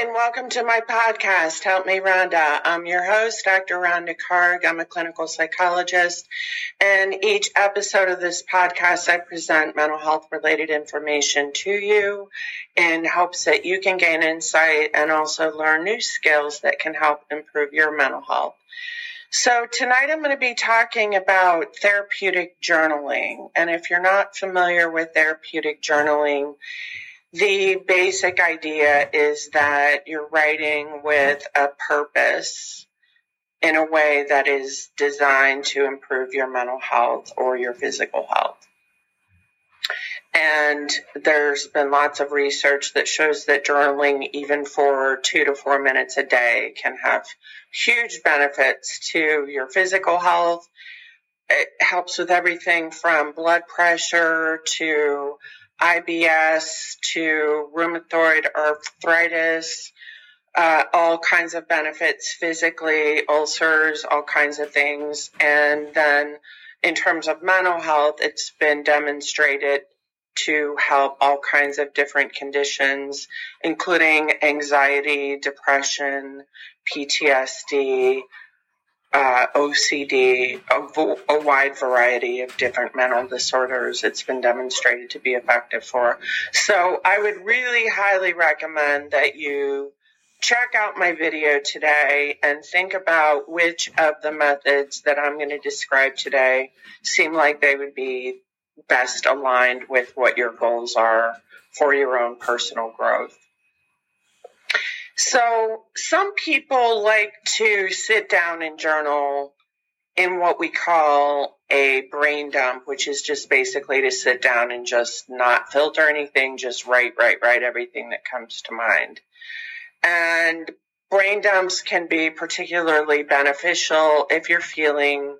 and welcome to my podcast, Help Me Rhonda. I'm your host, Dr. Rhonda Karg. I'm a clinical psychologist, and each episode of this podcast, I present mental health related information to you in hopes that you can gain insight and also learn new skills that can help improve your mental health. So, tonight I'm going to be talking about therapeutic journaling. And if you're not familiar with therapeutic journaling, the basic idea is that you're writing with a purpose in a way that is designed to improve your mental health or your physical health. And there's been lots of research that shows that journaling, even for two to four minutes a day, can have huge benefits to your physical health. It helps with everything from blood pressure to IBS to rheumatoid arthritis, uh, all kinds of benefits physically, ulcers, all kinds of things. And then in terms of mental health, it's been demonstrated to help all kinds of different conditions, including anxiety, depression, PTSD, uh, OCD, a, a, wide variety of different mental disorders. It's been demonstrated to be effective for. So I would really highly recommend that you check out my video today and think about which of the methods that I'm going to describe today seem like they would be best aligned with what your goals are for your own personal growth. So some people like to sit down and journal in what we call a brain dump, which is just basically to sit down and just not filter anything, just write, write, write everything that comes to mind. And brain dumps can be particularly beneficial if you're feeling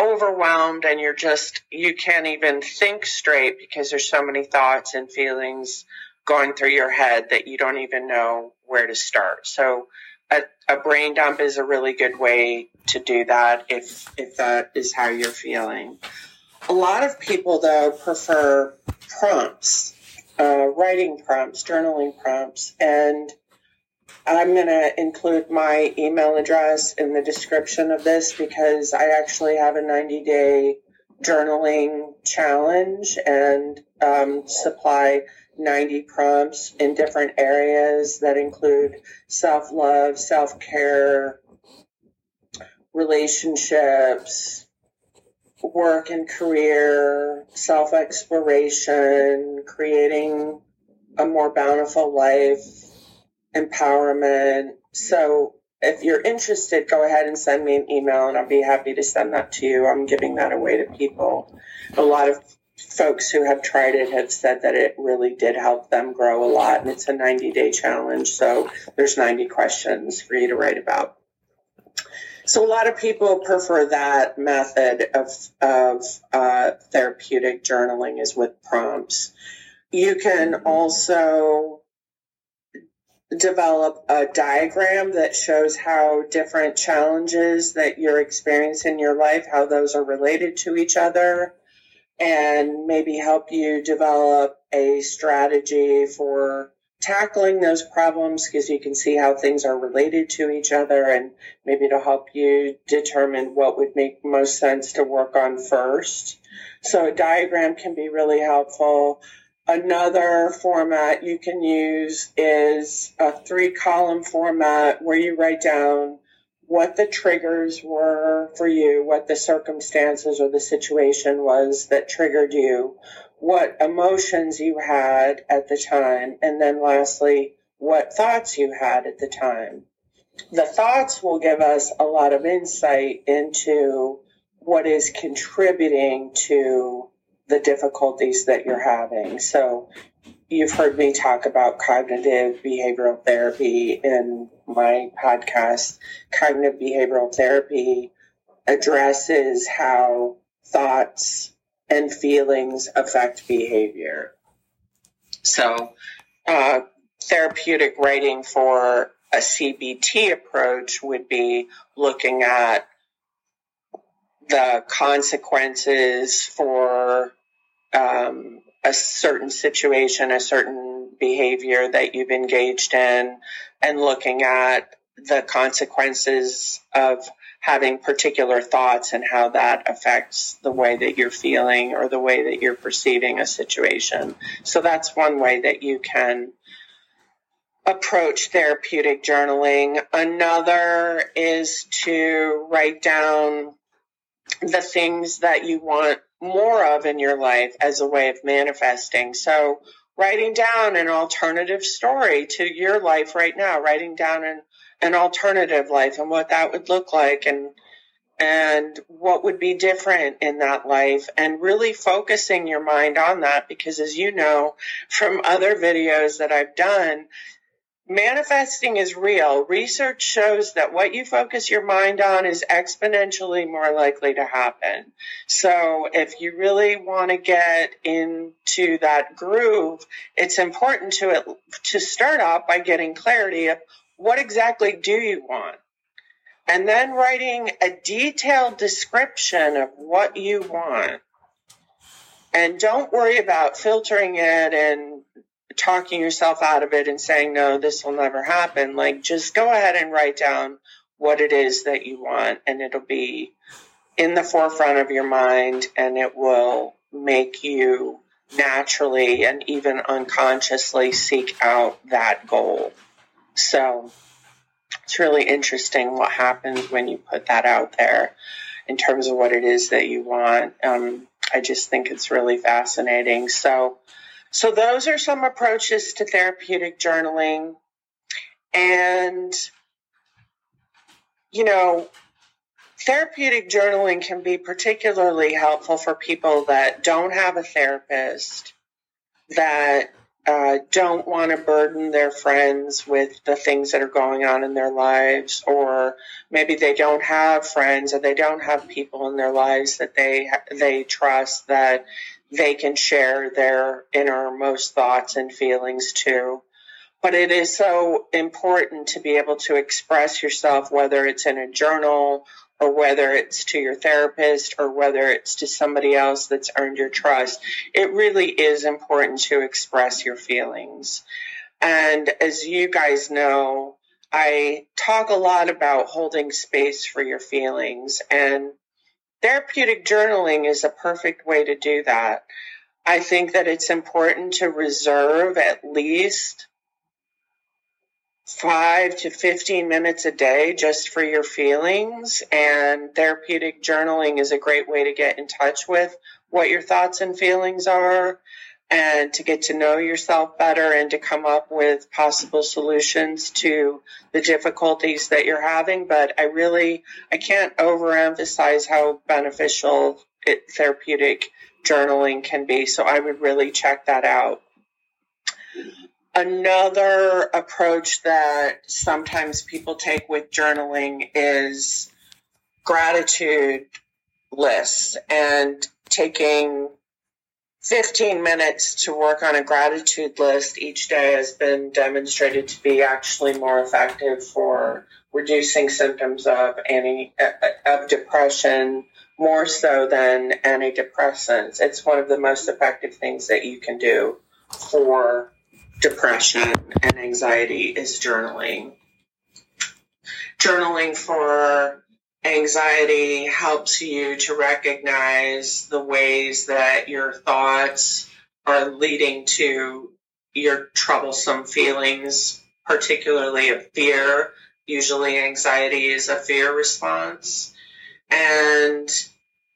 overwhelmed and you're just, you can't even think straight because there's so many thoughts and feelings going through your head that you don't even know where to start. So a, a, brain dump is a really good way to do that if if that is how you're feeling. A lot of people though prefer prompts, uh, writing prompts, journaling prompts, and I'm going to include my email address in the description of this because I actually have a 90 day journaling challenge and um, supply 90 prompts in different areas that include self love, self care, relationships, work and career, self exploration, creating a more bountiful life, empowerment. So, if you're interested, go ahead and send me an email and I'll be happy to send that to you. I'm giving that away to people. A lot of folks who have tried it have said that it really did help them grow a lot. And it's a 90 day challenge. So there's 90 questions for you to write about. So a lot of people prefer that method of, of uh, therapeutic journaling is with prompts. You can also develop a diagram that shows how different challenges that you're experiencing in your life, how those are related to each other and maybe help you develop a strategy for tackling those problems because you can see how things are related to each other and maybe to help you determine what would make most sense to work on first. So a diagram can be really helpful. Another format you can use is a three column format where you write down what the triggers were for you, what the circumstances or the situation was that triggered you, what emotions you had at the time, and then lastly, what thoughts you had at the time. The thoughts will give us a lot of insight into what is contributing to the difficulties that you're having. So you've heard me talk about cognitive behavioral therapy in my podcast. Cognitive behavioral therapy addresses how thoughts and feelings affect behavior. So, uh, therapeutic writing for a CBT approach would be looking at the consequences for um, a certain situation, a certain behavior that you've engaged in and looking at the consequences of having particular thoughts and how that affects the way that you're feeling or the way that you're perceiving a situation. So that's one way that you can approach therapeutic journaling. Another is to write down the things that you want more of in your life as a way of manifesting. So, writing down an alternative story to your life right now, writing down an, an alternative life and what that would look like and and what would be different in that life and really focusing your mind on that because as you know from other videos that I've done Manifesting is real. Research shows that what you focus your mind on is exponentially more likely to happen. So if you really want to get into that groove, it's important to to start off by getting clarity of what exactly do you want? And then writing a detailed description of what you want. And don't worry about filtering it and talking yourself out of it and saying, no, this will never happen. Like, just go ahead and write down what it is that you want, and it'll be in the forefront of your mind, and it will make you naturally and even unconsciously seek out that goal. So, it's really interesting what happens when you put that out there in terms of what it is that you want. Um, I just think it's really fascinating. So, so, those are some approaches to therapeutic journaling. And, you know, therapeutic journaling can be particularly helpful for people that don't have a therapist, that uh, don't want to burden their friends with the things that are going on in their lives, or maybe they don't have friends or they don't have people in their lives that they they trust that they can share their innermost thoughts and feelings too. But it is so important to be able to express yourself, whether it's in a journal or whether it's to your therapist or whether it's to somebody else that's earned your trust. It really is important to express your feelings. And as you guys know, I talk a lot about holding space for your feelings and Therapeutic journaling is a perfect way to do that. I think that it's important to reserve at least five to 15 minutes a day just for your feelings. And therapeutic journaling is a great way to get in touch with what your thoughts and feelings are and to get to know yourself better and to come up with possible solutions to the difficulties that you're having. But I really, I can't overemphasize how beneficial it, therapeutic journaling can be. So I would really check that out. Another approach that sometimes people take with journaling is gratitude lists and taking 15 minutes to work on a gratitude list each day has been demonstrated to be actually more effective for reducing symptoms of any uh, of depression more so than antidepressants. It's one of the most effective things that you can do for depression and anxiety is journaling. Journaling for anxiety helps you to recognize the ways that your thoughts are leading to your troublesome feelings, particularly of fear. Usually, anxiety is a fear response. And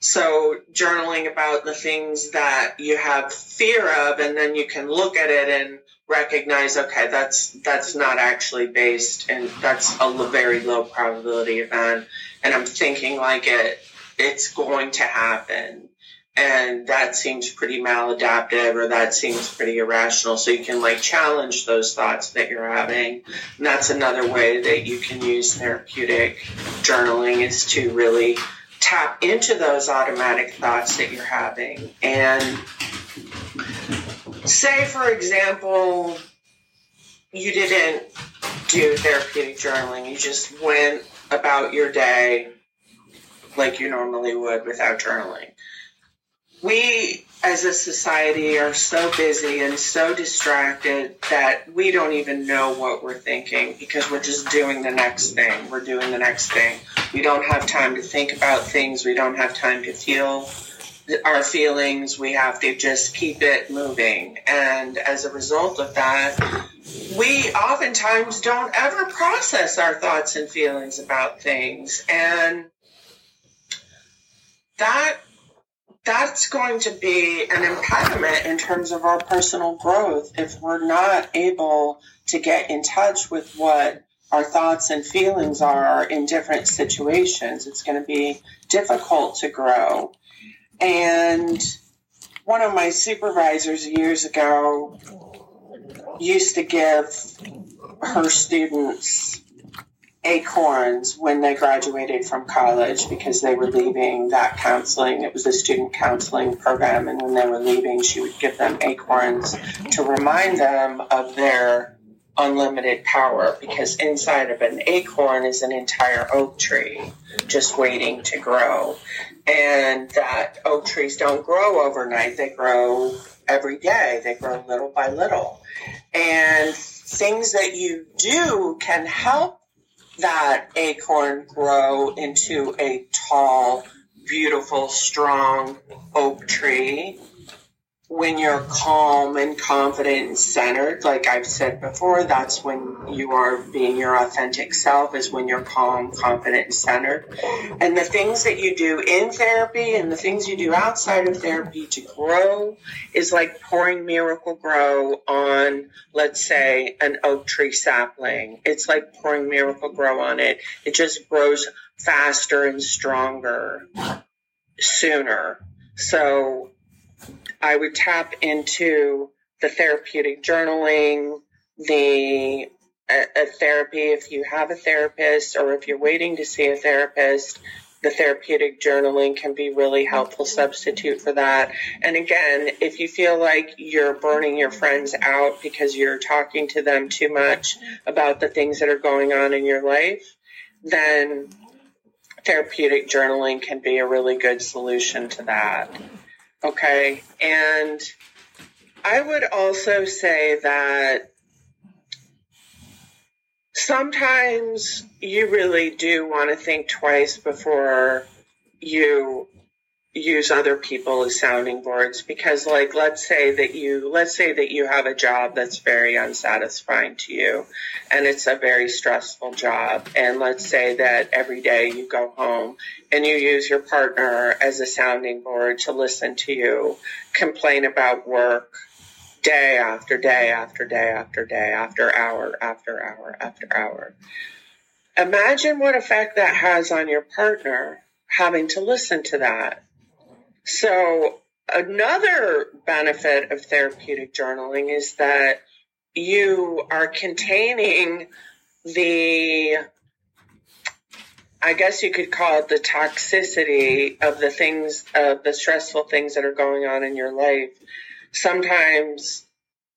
so, journaling about the things that you have fear of, and then you can look at it and recognize, okay, that's that's not actually based, and that's a very low probability event and I'm thinking like it it's going to happen. And that seems pretty maladaptive or that seems pretty irrational. So you can like challenge those thoughts that you're having. And that's another way that you can use therapeutic journaling is to really tap into those automatic thoughts that you're having. And say, for example, you didn't do therapeutic journaling, you just went about your day like you normally would without journaling. we as a society are so busy and so distracted that we don't even know what we're thinking because we're just doing the next thing. We're doing the next thing. We don't have time to think about things. We don't have time to feel our feelings. We have to just keep it moving. And as a result of that, we oftentimes don't ever process our thoughts and feelings about things. And that that's going to be an impediment in terms of our personal growth if we're not able to get in touch with what our thoughts and feelings are in different situations. It's going to be difficult to grow. And one of my supervisors years ago used to give her students acorns when they graduated from college because they were leaving that counseling. It was a student counseling program, and when they were leaving, she would give them acorns to remind them of their unlimited power because inside of an acorn is an entire oak tree just waiting to grow. And that oak trees don't grow overnight, they grow every day, they grow little by little. And things that you do can help that acorn grow into a tall, beautiful, strong oak tree when you're calm and confident and centered, like I've said before, that's when you are being your authentic self, is when you're calm, confident, and centered. And the things that you do in therapy and the things you do outside of therapy to grow is like pouring Miracle-Gro on, let's say, an oak tree sapling. It's like pouring Miracle-Gro on it. It just grows faster and stronger sooner. So I would tap into the therapeutic journaling, the a, a, therapy if you have a therapist or if you're waiting to see a therapist the therapeutic journaling can be really helpful substitute for that. And again if you feel like you're burning your friends out because you're talking to them too much about the things that are going on in your life then therapeutic journaling can be a really good solution to that Okay. And I would also say that sometimes you really do want to think twice before you use other people as sounding boards because like let's say that you let's say that you have a job that's very unsatisfying to you and it's a very stressful job. And let's say that every day you go home and you use your partner as a sounding board to listen to you complain about work day after day after day after day after hour after hour after hour. Imagine what effect that has on your partner having to listen to that so, another benefit of therapeutic journaling is that you are containing the I guess you could call it the toxicity of the things, of the stressful things that are going on in your life. Sometimes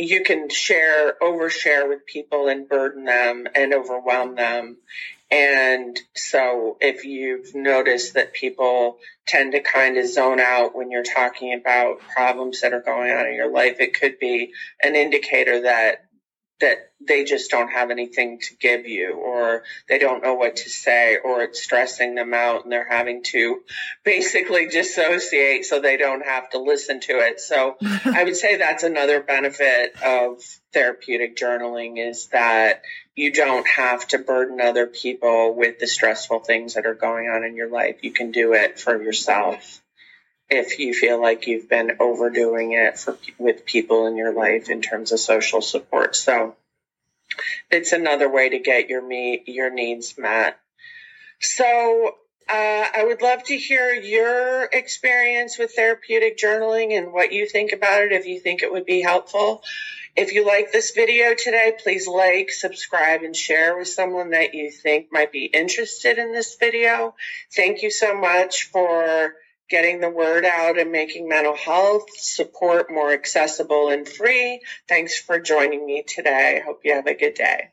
you can share, overshare with people and burden them and overwhelm them. And so if you've noticed that people tend to kind of zone out when you're talking about problems that are going on in your life, it could be an indicator that that they just don't have anything to give you or they don't know what to say or it's stressing them out and they're having to basically dissociate so they don't have to listen to it. So I would say that's another benefit of therapeutic journaling is that you don't have to burden other people with the stressful things that are going on in your life. You can do it for yourself if you feel like you've been overdoing it for with people in your life in terms of social support. So it's another way to get your me your needs met. So uh, I would love to hear your experience with therapeutic journaling and what you think about it. If you think it would be helpful. If you like this video today, please like, subscribe, and share with someone that you think might be interested in this video. Thank you so much for getting the word out and making mental health support more accessible and free. Thanks for joining me today. Hope you have a good day.